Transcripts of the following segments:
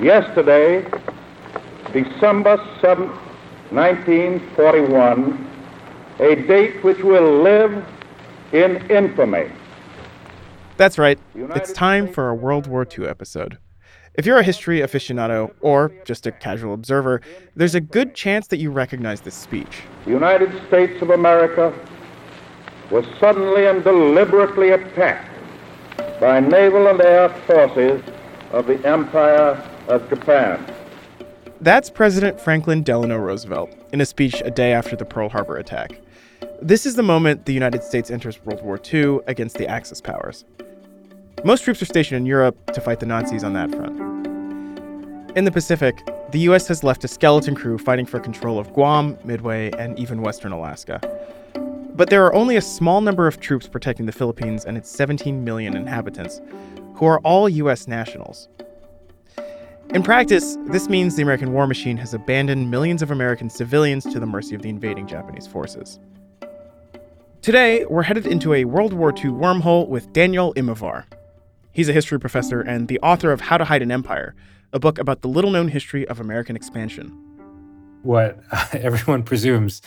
Yesterday, December 7th, 1941, a date which will live in infamy. That's right. It's time for a World War II episode. If you're a history aficionado or just a casual observer, there's a good chance that you recognize this speech. The United States of America was suddenly and deliberately attacked by naval and air forces of the Empire of Japan. That's President Franklin Delano Roosevelt in a speech a day after the Pearl Harbor attack. This is the moment the United States enters World War II against the Axis powers. Most troops are stationed in Europe to fight the Nazis on that front. In the Pacific, the US has left a skeleton crew fighting for control of Guam, Midway, and even western Alaska. But there are only a small number of troops protecting the Philippines and its 17 million inhabitants, who are all US nationals. In practice, this means the American war machine has abandoned millions of American civilians to the mercy of the invading Japanese forces. Today, we're headed into a World War II wormhole with Daniel Immerwahr. He's a history professor and the author of How to Hide an Empire, a book about the little known history of American expansion. What everyone presumes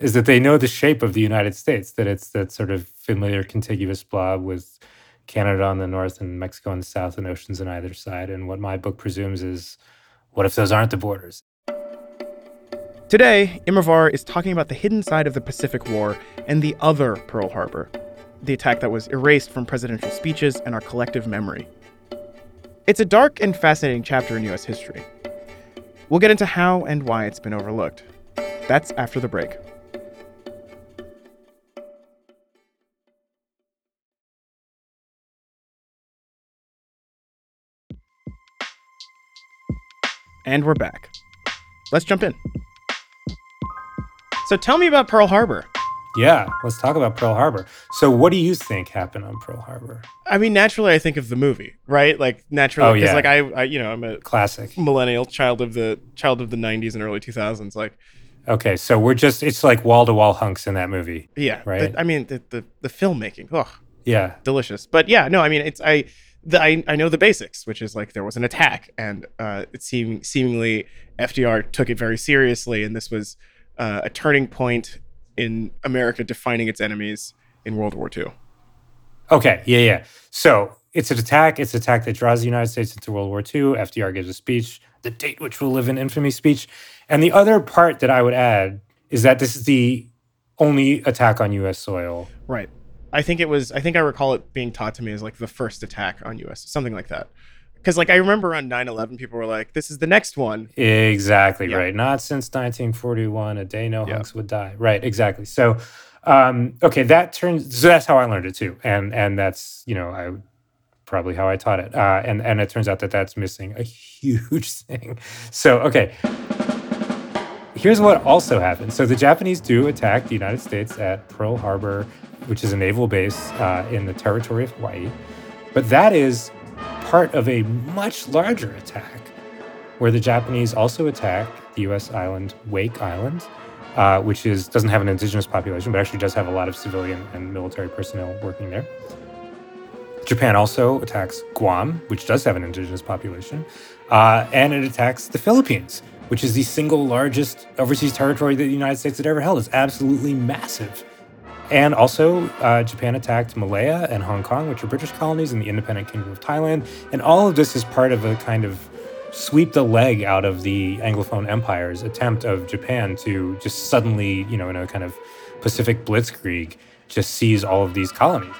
is that they know the shape of the United States, that it's that sort of familiar contiguous blob with Canada on the north and Mexico on the south and oceans on either side. And what my book presumes is what if those aren't the borders? Today, Immerwahr is talking about the hidden side of the Pacific War and the other Pearl Harbor, the attack that was erased from presidential speeches and our collective memory. It's a dark and fascinating chapter in U.S. history. We'll get into how and why it's been overlooked. That's after the break. And we're back. Let's jump in. So tell me about Pearl Harbor. Yeah, let's talk about Pearl Harbor. So, what do you think happened on Pearl Harbor? I mean, naturally, I think of the movie, right? Like naturally, Oh, because yeah. like I, I, you know, I'm a Classic. millennial child of the child of the '90s and early 2000s. Like, Okay, so we're just, it's like wall to wall hunks in that movie. yeah, Right. the- I mean, the, the the filmmaking, oh, Yeah. delicious. But yeah, no, I mean, it's I. The, I, I know the basics, which is like there was an attack, and uh, it seem, seemingly FDR took it very seriously, and this was uh, a turning point in America defining its enemies in World War II. Okay, yeah, yeah. So it's an attack. It's an attack that draws the United States into World War II. FDR gives a speech, the date which will live in infamy speech. And the other part that I would add is that this is the only attack on U.S. soil. Right. I think it was. I think I recall it being taught to me as like the first attack on U.S. something like that. Because like I remember on 9/11, people were like, "This is the next one." Exactly Yeah. right. Not since 1941, a day no Yeah. hunks would die. Right. Exactly. So, um, okay, that turns. So that's how I learned it too, and and that's you know I probably how I taught it. Uh, and and it turns out that that's missing a huge thing. So okay. Here's what also happened. So the Japanese do attack the United States at Pearl Harbor, which is a naval base uh, in the territory of Hawaii. But that is part of a much larger attack where the Japanese also attack the U.S. island Wake Island, uh, which is doesn't have an indigenous population, but actually does have a lot of civilian and military personnel working there. Japan also attacks Guam, which does have an indigenous population, uh, and it attacks the Philippines, which is the single largest overseas territory that the United States had ever held. It's absolutely massive. And also, uh, Japan attacked Malaya and Hong Kong, which are British colonies and the independent Kingdom of Thailand. And all of this is part of a kind of sweep the leg out of the Anglophone empire's attempt of Japan to just suddenly, you know, in a kind of Pacific blitzkrieg, just seize all of these colonies.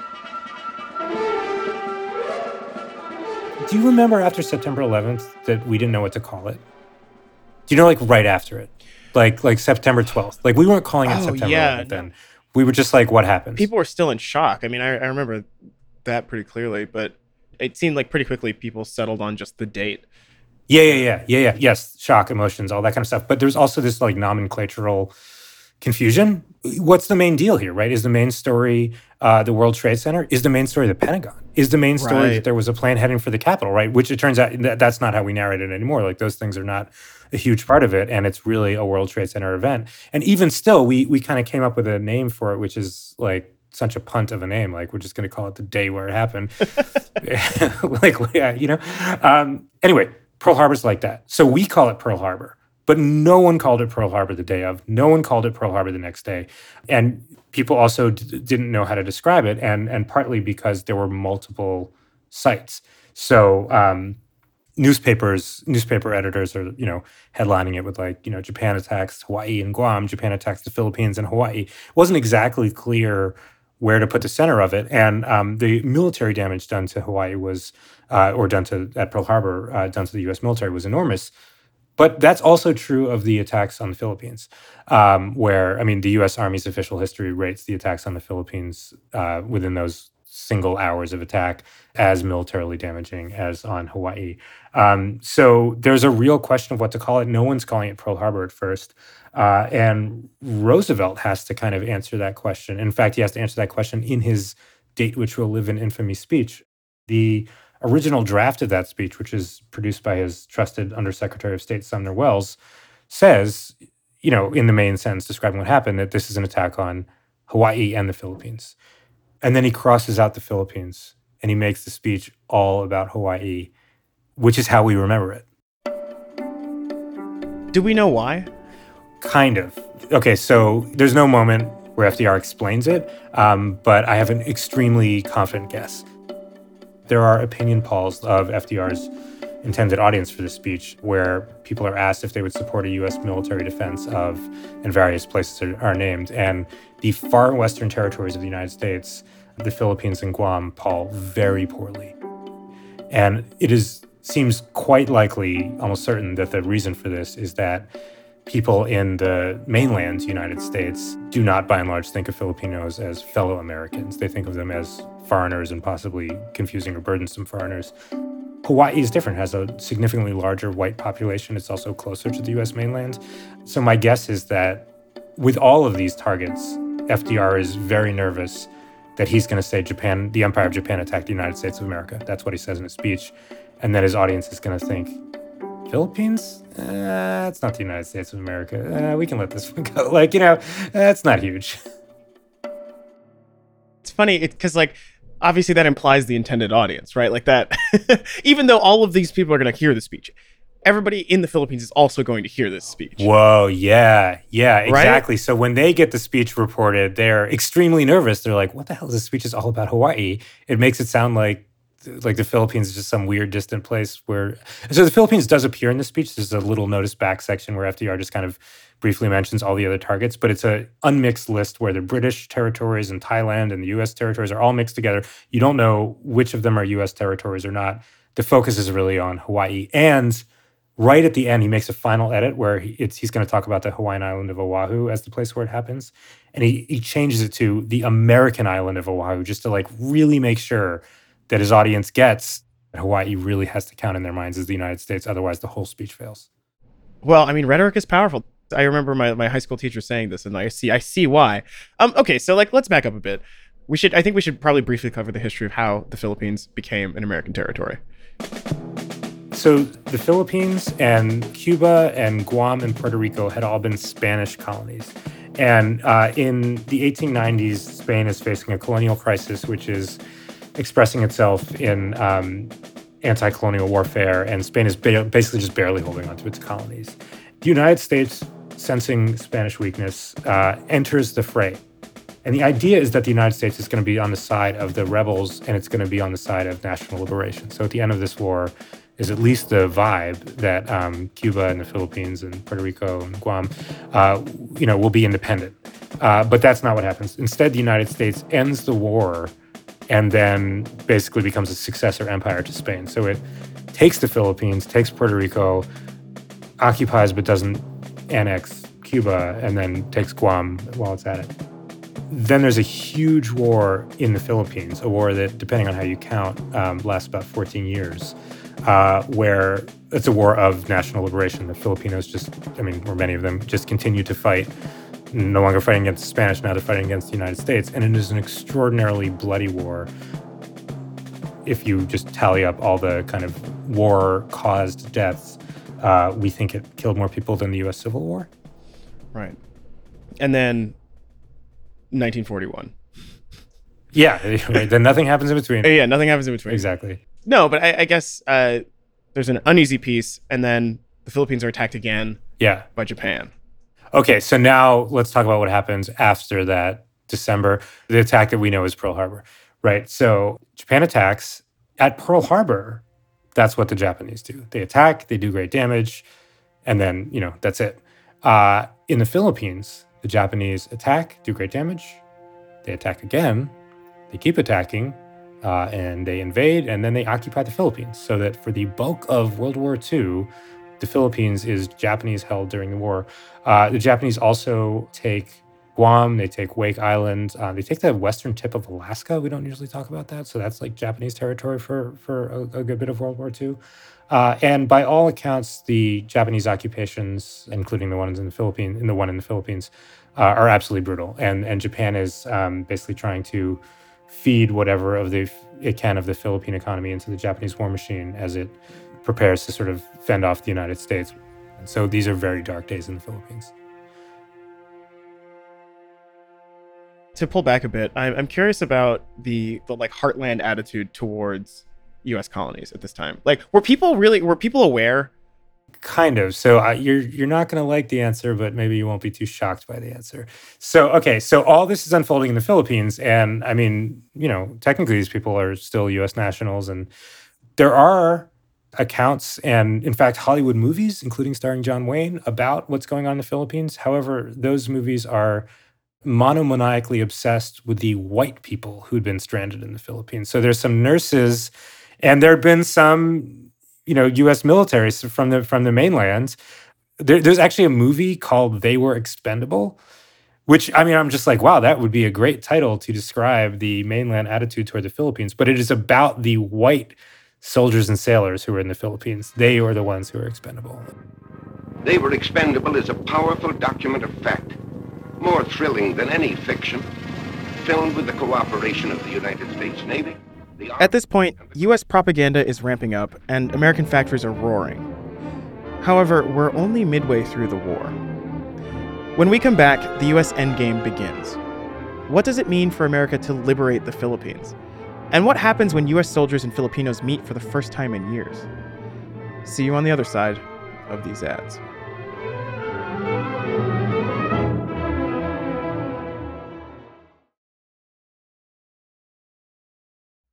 Do you remember after September 11th that we didn't know what to call it? Do you know, like right after it, like like September 12th? Like we weren't calling it Oh, September yeah, 11th then. We were just like, what happened? People were still in shock. I mean, I, I remember that pretty clearly, but it seemed like pretty quickly people settled on just the date. Yeah, yeah, yeah, yeah, yeah. Yes, shock, emotions, all that kind of stuff. But there's also this like nomenclatural confusion. What's the main deal here, right? Is the main story uh, the World Trade Center? Is the main story the Pentagon? Is the main story Right. that there was a plane heading for the Capitol, right? Which it turns out that that's not how we narrate it anymore. Like those things are not a huge part of it, and it's really a World Trade Center event. And even still, we we kind of came up with a name for it, which is like such a punt of a name. Like we're just going to call it the day where it happened. like yeah, you know. Um, anyway, Pearl Harbor's like that. So we call it Pearl Harbor, but no one called it Pearl Harbor the day of. No one called it Pearl Harbor the next day. And people also d- didn't know how to describe it, and, and partly because there were multiple sites. So, um, newspapers newspaper editors are you know headlining it with like you know japan attacks hawaii and guam japan attacks the philippines and hawaii. It wasn't exactly clear where to put the center of it. And um, the military damage done to hawaii was uh, or done to at pearl harbor uh, done to the us military was enormous. But that's also true of the attacks on the Philippines, um, where, I mean, the US Army's official history rates the attacks on the Philippines uh, within those single hours of attack as militarily damaging as on Hawaii. Um, so there's a real question of what to call it. No one's calling it Pearl Harbor at first. Uh, and Roosevelt has to kind of answer that question. In fact, he has to answer that question in his date, which will live in infamy speech. The original draft of that speech, which is produced by his trusted Undersecretary of State Sumner Welles, says, you know, in the main sentence describing what happened, that this is an attack on Hawaii and the Philippines. And then he crosses out the Philippines and he makes the speech all about Hawaii, which is how we remember it. Do we know why? Kind of. Okay, so there's no moment where FDR explains it, um, but I have an extremely confident guess. There are opinion polls of FDR's intended audience for this speech where people are asked if they would support a U.S. military defense of, and various places are, are named. And the far western territories of the United States the Philippines and Guam poll very poorly. And it is seems quite likely, almost certain, that the reason for this is that people in the mainland United States do not, by and large, think of Filipinos as fellow Americans. They think of them as foreigners and possibly confusing or burdensome foreigners. Hawaii is different, has a significantly larger white population. It's also closer to the US mainland. So, my guess is that with all of these targets, FDR is very nervous that he's going to say Japan, the Empire of Japan attacked the United States of America. That's what he says in his speech. And then his audience is going to think, Philippines? Uh, it's not the United States of America. Uh, we can let this one go. Like, you know, that's not huge. It's funny because, like, obviously that implies the intended audience, right? Like that, even though all of these people are going to hear the speech, everybody in the Philippines is also going to hear this speech. Whoa, yeah, yeah, exactly. Right? So when they get the speech reported, they're extremely nervous. They're like, "What the hell is this speech is all about Hawaii?" It makes it sound like like the Philippines is just some weird distant place where so the Philippines does appear in the speech. There's a little notice back section where FDR just kind of briefly mentions all the other targets, but it's a unmixed list where the British territories and Thailand and the US territories are all mixed together. You don't know which of them are US territories or not. The focus is really on Hawaii and right at the end, he makes a final edit where he, he's going to talk about the Hawaiian island of Oahu as the place where it happens. And he, he changes it to the American island of Oahu just to like really make sure that his audience gets that Hawaii really has to count in their minds as the United States. Otherwise, the whole speech fails. Well, I mean, rhetoric is powerful. I remember my, my high school teacher saying this, and I see I see why. Um, okay, so like let's back up a bit. We should I think we should probably briefly cover the history of how the Philippines became an American territory. So the Philippines and Cuba and Guam and Puerto Rico had all been Spanish colonies. And uh, in the 1890s, Spain is facing a colonial crisis, which is expressing itself in um, anti colonial warfare, and Spain is ba- basically just barely holding onto its colonies. The United States, sensing Spanish weakness, uh, enters the fray. And the idea is that the United States is going to be on the side of the rebels and it's going to be on the side of national liberation. So at the end of this war, is at least the vibe that um, Cuba and the Philippines and Puerto Rico and Guam, uh, you know, will be independent. Uh, but that's not what happens. Instead, the United States ends the war and then basically becomes a successor empire to Spain. So it takes the Philippines, takes Puerto Rico, occupies but doesn't annex Cuba, and then takes Guam while it's at it. Then there's a huge war in the Philippines, a war that, depending on how you count, um, lasts about 14 years uh, where it's a war of national liberation. The Filipinos just, I mean, or many of them, just continue to fight, no longer fighting against the Spanish, now they're fighting against the United States. And it is an extraordinarily bloody war if you just tally up all the kind of war caused deaths. Uh, we think it killed more people than the US Civil War. Right. And then 1941. Yeah, then nothing happens in between. Yeah, nothing happens in between. Exactly no, but I, I guess uh, There's an uneasy peace, and then the Philippines are attacked again Yeah. by Japan. Okay, so now let's talk about what happens after that December, the attack that we know is Pearl Harbor, right? So Japan attacks at Pearl Harbor. That's what the Japanese do. They attack, they do great damage, and then, you know, that's it. Uh, in the Philippines, the Japanese attack, do great damage, they attack again, they keep attacking, uh, and they invade, and then they occupy the Philippines. So that for the bulk of World War II, the Philippines is Japanese held during the war. Uh, the Japanese also take Guam, they take Wake Island, uh, they take the western tip of Alaska. We don't usually talk about that, so that's like Japanese territory for for a, a good bit of World War II. Uh, and by all accounts, the Japanese occupations, including the ones in the Philippines, in the one in the Philippines, uh, are absolutely brutal. And and Japan is um, basically trying to feed whatever of the it can of the Philippine economy into the Japanese war machine as it prepares to sort of fend off the United States. And so these are very dark days in the Philippines. To pull back a bit, I'm, I'm curious about the the like heartland attitude towards U.S. colonies at this time. Like, were people really were people aware? Kind of. So uh, you're you're not going to like the answer, but maybe you won't be too shocked by the answer. So okay, so all this is unfolding in the Philippines, and I mean, you know, technically these people are still U.S. nationals, and there are accounts and in fact hollywood movies including starring john wayne about what's going on in the philippines. However those movies are monomaniacally obsessed with the white people who'd been stranded in the philippines. So there's some nurses and there have been some you know us military from the from the mainland. There, there's actually a movie called they were expendable which i mean i'm just like wow that would be a great title to describe the mainland attitude toward the philippines. But it is about the white soldiers and sailors who were in the Philippines. They were the ones who were expendable. They Were Expendable is a powerful document of fact, more thrilling than any fiction, filmed with the cooperation of the United States Navy. At this point, U.S. propaganda is ramping up and American factories are roaring. However, we're only midway through the war. When we come back, the U.S. endgame begins. What does it mean for America to liberate the Philippines? And what happens when US soldiers and Filipinos meet for the first time in years? See you on the other side of these ads.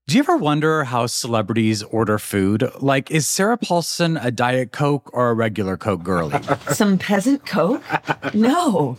Do you ever wonder how celebrities order food? Like, is Sarah Paulson a Diet Coke or a regular Coke girlie? Some peasant Coke? No.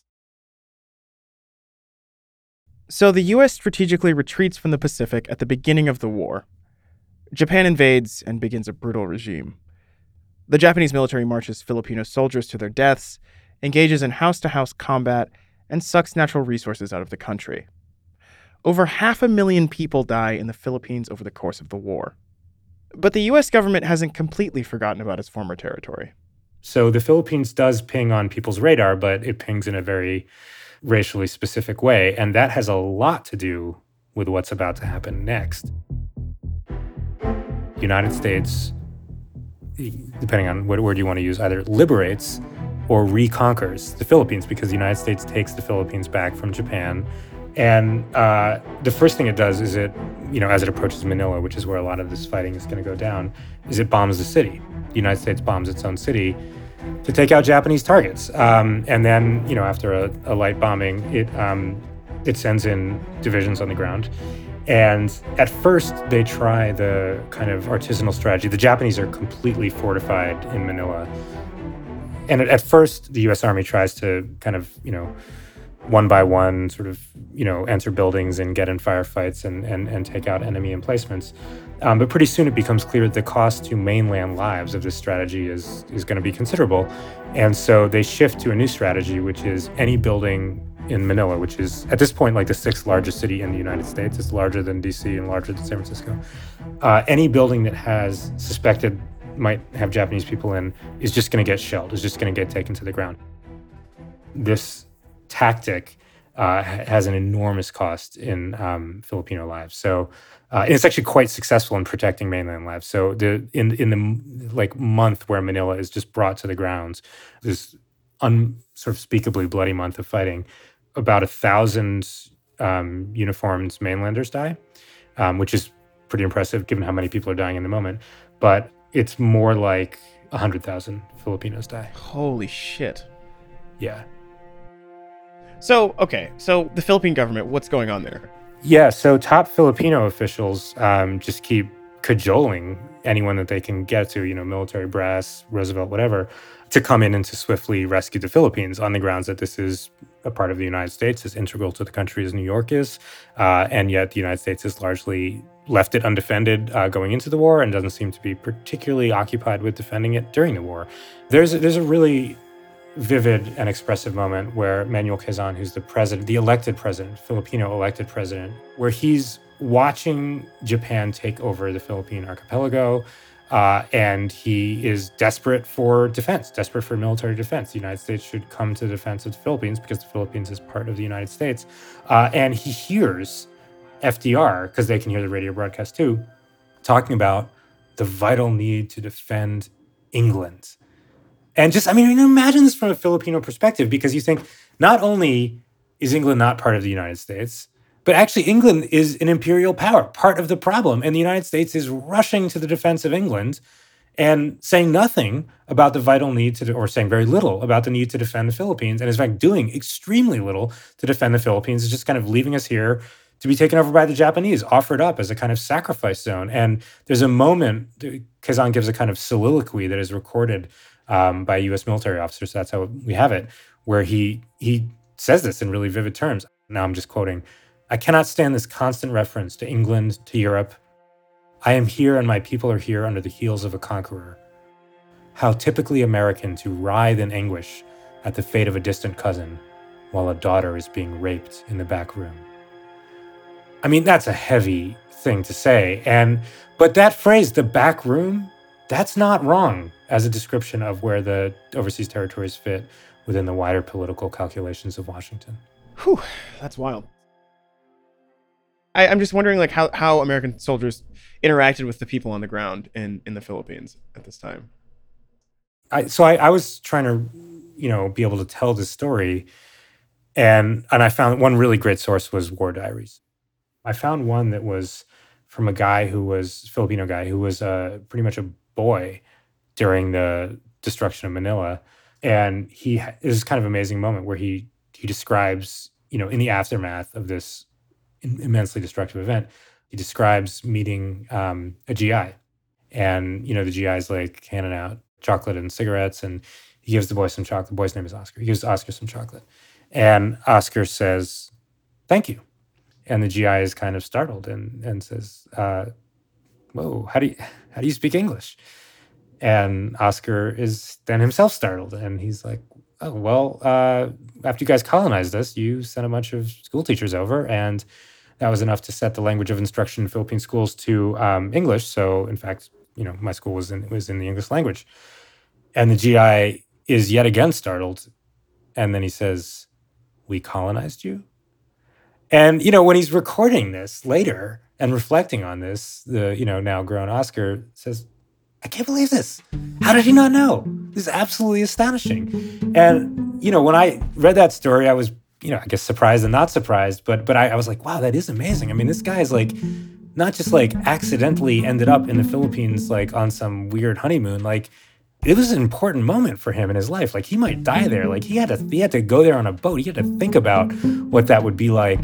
So the US strategically retreats from the Pacific at the beginning of the war. Japan invades and begins a brutal regime. The Japanese military marches Filipino soldiers to their deaths, engages in house to house combat, and sucks natural resources out of the country. Over half a million people die in the Philippines over the course of the war. But the US government hasn't completely forgotten about its former territory. So the Philippines does ping on people's radar, but it pings in a very racially specific way. And that has a lot to do with what's about to happen next. United States, depending on what word you want to use, either liberates or reconquers the Philippines because the United States takes the Philippines back from Japan. And uh, the first thing it does is it, you know, as it approaches Manila, which is where a lot of this fighting is going to go down, is it bombs the city. The United States bombs its own city to take out Japanese targets. Um, and then, you know, after a, a light bombing, it um, it sends in divisions on the ground. And at first, they try the kind of artisanal strategy. The Japanese are completely fortified in Manila. And at, at first, the U.S. Army tries to kind of, you know, one by one sort of you know enter buildings and get in firefights and and, and take out enemy emplacements. Um, but pretty soon it becomes clear that the cost to mainland lives of this strategy is is going to be considerable. And so they shift to a new strategy which is any building in manila which is at this point like the sixth largest city in the united states. It's larger than dc and larger than san francisco. Uh, any building that has suspected might have Japanese people in is just going to get shelled, is just going to get taken to the ground. This tactic uh, has an enormous cost in um, Filipino lives. So uh, it's actually quite successful in protecting mainland lives. So the in in the like month where Manila is just brought to the grounds, this un sort of speakably bloody month of fighting, about a thousand um, uniformed mainlanders die, um, which is pretty impressive given how many people are dying in the moment. But it's more like a hundred thousand Filipinos die. Holy shit. Yeah. So, okay, so the Philippine government, what's going on there? Yeah, so top Filipino officials um, just keep cajoling anyone that they can get to, you know, military brass, Roosevelt, whatever, to come in and to swiftly rescue the Philippines on the grounds that this is a part of the United States, as integral to the country as New York is. Uh, and yet the United States has largely left it undefended uh, going into the war and doesn't seem to be particularly occupied with defending it during the war. There's a, there's a really vivid and expressive moment where Manuel Quezon, who's the president, the elected president, Filipino elected president, where he's watching Japan take over the Philippine archipelago. Uh, and he is desperate for defense, desperate for military defense. The United States should come to the defense of the Philippines because the Philippines is part of the United States. Uh, and he hears FDR, because they can hear the radio broadcast too, talking about the vital need to defend England. And just, I mean, imagine this from a Filipino perspective because you think not only is England not part of the United States, but actually, England is an imperial power, part of the problem. And the United States is rushing to the defense of England and saying nothing about the vital need to, or saying very little about the need to defend the Philippines. And in fact, doing extremely little to defend the Philippines is just kind of leaving us here to be taken over by the Japanese, offered up as a kind of sacrifice zone. And there's a moment, Quezon gives a kind of soliloquy that is recorded um, by a U.S. military officer. So that's how we have it, where he he says this in really vivid terms. Now I'm just quoting. I cannot stand this constant reference to England, to Europe. I am here and my people are here under the heels of a conqueror. How typically American to writhe in anguish at the fate of a distant cousin while a daughter is being raped in the back room. I mean, that's a heavy thing to say. And, but that phrase, the back room, that's not wrong as a description of where the overseas territories fit within the wider political calculations of Washington. Whew, that's wild. I, am just wondering, like, how, how American soldiers interacted with the people on the ground in, in the Philippines at this time. I, so I, I was trying to, you know, be able to tell this story, and and I found one really great source was War Diaries. I found one that was from a guy who was Filipino guy who was uh, pretty much a boy during the destruction of Manila, and he is kind of amazing moment where he he describes, you know, in the aftermath of this immensely destructive event, he describes meeting um, a GI, and you know the GI is like handing out chocolate and cigarettes, and he gives the boy some chocolate. The boy's name is Oscar. He gives Oscar some chocolate, and Oscar says, "Thank you." and the GI is kind of startled and and says, uh, "Whoa, how do you how do you speak English?" And Oscar is then himself startled, and he's like, "Oh well, uh, after you guys colonized us, you sent a bunch of school teachers over, and that was enough to set the language of instruction in Philippine schools to um, English. So, in fact, you know, my school was in was in the English language." And the GI is yet again startled, and then he says, "We colonized you." And you know, when he's recording this later and reflecting on this, the you know now grown Oscar says, "I can't believe this. How did he not know? This is absolutely astonishing." And you know, when I read that story, I was you know I guess surprised and not surprised, but but I, I was like, "Wow, that is amazing." I mean, this guy is like not just like accidentally ended up in the Philippines like on some weird honeymoon, like it was an important moment for him in his life. Like he might die there. Like he had to he had to go there on a boat. He had to think about what that would be like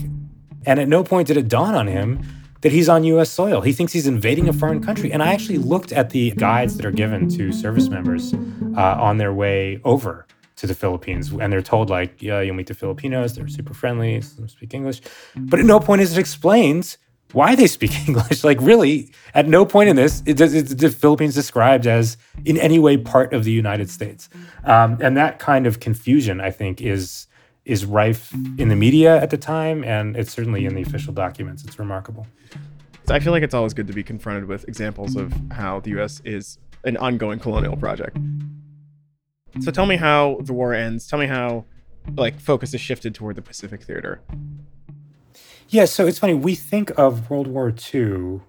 and at no point did it dawn on him that he's on US soil. He thinks he's invading a foreign country. And I actually looked at the guides that are given to service members uh, on their way over to the Philippines. And they're told, like, yeah, you'll meet the Filipinos. They're super friendly, speak English. But at no point is it explained why they speak English. Like, really, at no point in this is the Philippines described as in any way part of the United States. Um, and that kind of confusion, I think, is is rife in the media at the time, and it's certainly in the official documents. It's remarkable. I feel like it's always good to be confronted with examples of how the U.S. is an ongoing colonial project. So tell me how the war ends. Tell me how like focus is shifted toward the Pacific theater. Yeah, so it's funny. We think of World War II,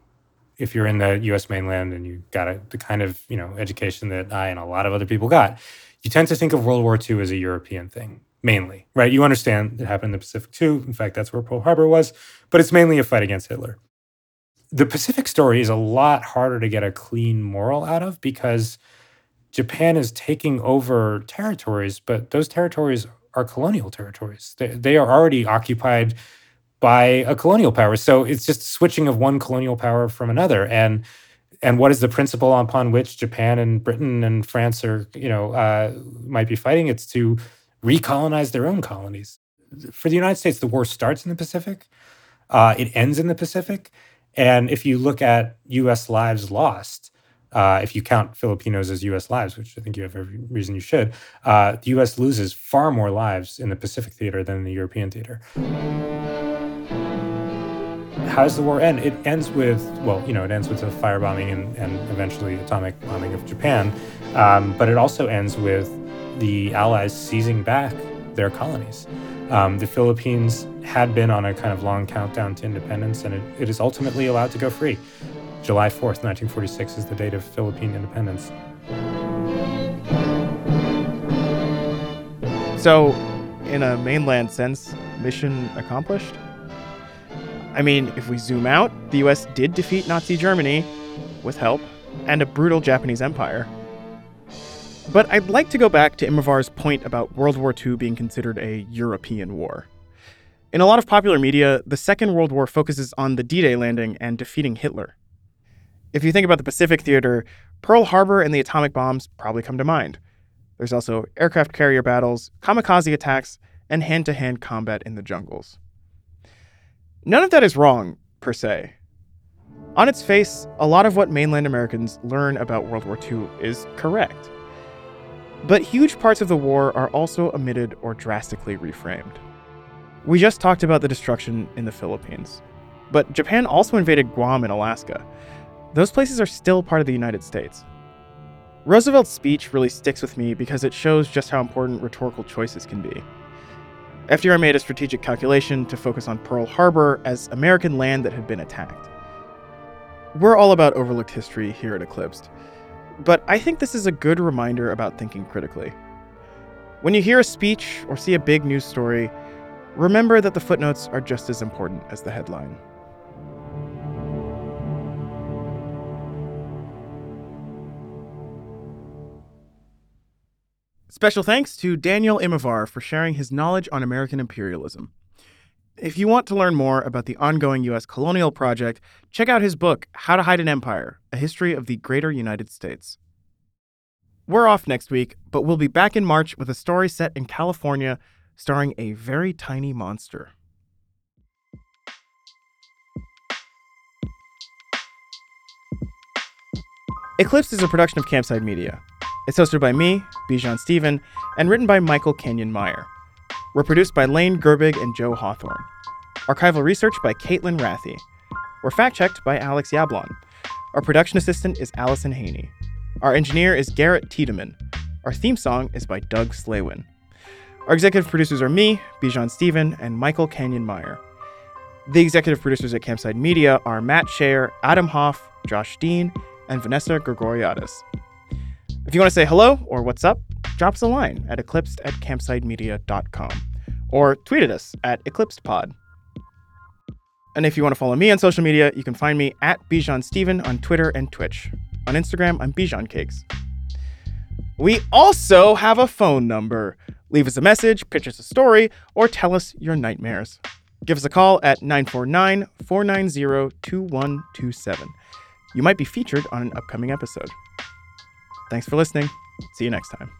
if you're in the U.S. mainland and you got a, the kind of you know education that I and a lot of other people got, you tend to think of World War II as a European thing mainly, right? You understand it happened in the Pacific too. In fact, that's where Pearl Harbor was, but it's mainly a fight against Hitler. The Pacific story is a lot harder to get a clean moral out of because Japan is taking over territories, but those territories are colonial territories. They, they are already occupied by a colonial power. So it's just switching of one colonial power from another. And and what is the principle upon which Japan and Britain and France are, you know, uh, might be fighting? It's to recolonize their own colonies. For the United States, the war starts in the Pacific. Uh, it ends in the Pacific. And if you look at U.S. lives lost, uh, if you count Filipinos as U.S. lives, which I think you have every reason you should, uh, the U.S. loses far more lives in the Pacific theater than in the European theater. How does the war end? It ends with, well, you know, it ends with the firebombing and, and eventually atomic bombing of Japan. Um, but it also ends with the Allies seizing back their colonies. Um, the Philippines had been on a kind of long countdown to independence, and it, it is ultimately allowed to go free. July 4th, 1946 is the date of Philippine independence. So, in a mainland sense, mission accomplished? I mean, if we zoom out, the US did defeat Nazi Germany, with help, and a brutal Japanese empire. But I'd like to go back to Immerwahr's point about World War II being considered a European war. In a lot of popular media, the Second World War focuses on the D Day landing and defeating Hitler. If you think about the Pacific theater, Pearl Harbor and the atomic bombs probably come to mind. There's also aircraft carrier battles, kamikaze attacks, and hand to hand combat in the jungles. None of that is wrong, per se. On its face, a lot of what mainland Americans learn about World War II is correct. But huge parts of the war are also omitted or drastically reframed. We just talked about the destruction in the Philippines, but Japan also invaded Guam and Alaska. Those places are still part of the United States. Roosevelt's speech really sticks with me because it shows just how important rhetorical choices can be. FDR made a strategic calculation to focus on Pearl Harbor as American land that had been attacked. We're all about overlooked history here at Eclipsed, but I think this is a good reminder about thinking critically. When you hear a speech or see a big news story, remember that the footnotes are just as important as the headline. Special thanks to Daniel Immerwahr for sharing his knowledge on American imperialism. If you want to learn more about the ongoing U.S. colonial project, check out his book, How to Hide an Empire A History of the Greater United States. We're off next week, but we'll be back in March with a story set in California starring a very tiny monster. Eclipsed is a production of Campside Media. It's hosted by me, Bijan Stephen, and written by Michael Kenyon Meyer. We're produced by Lane Gerbig and Joe Hawthorne. Archival research by Caitlin Rathy. We're fact checked by Alex Yablon. Our production assistant is Allison Haney. Our engineer is Garrett Tiedemann. Our theme song is by Doug Slaywin. Our executive producers are me, Bijan Stephen, and Michael Kenyon Meyer. The executive producers at Campside Media are Matt Shaer, Adam Hoff, Josh Dean, and Vanessa Grigoriadis. If you want to say hello or what's up, drop us a line at eclipsed at or tweet at us at eclipsedpod. And if you want to follow me on social media, you can find me at Bijan Stephen on Twitter and Twitch. On Instagram, I'm Bijan Cakes. We also have a phone number. Leave us a message, pitch us a story, or tell us your nightmares. Give us a call at 949 490 2127. You might be featured on an upcoming episode. Thanks for listening. See you next time.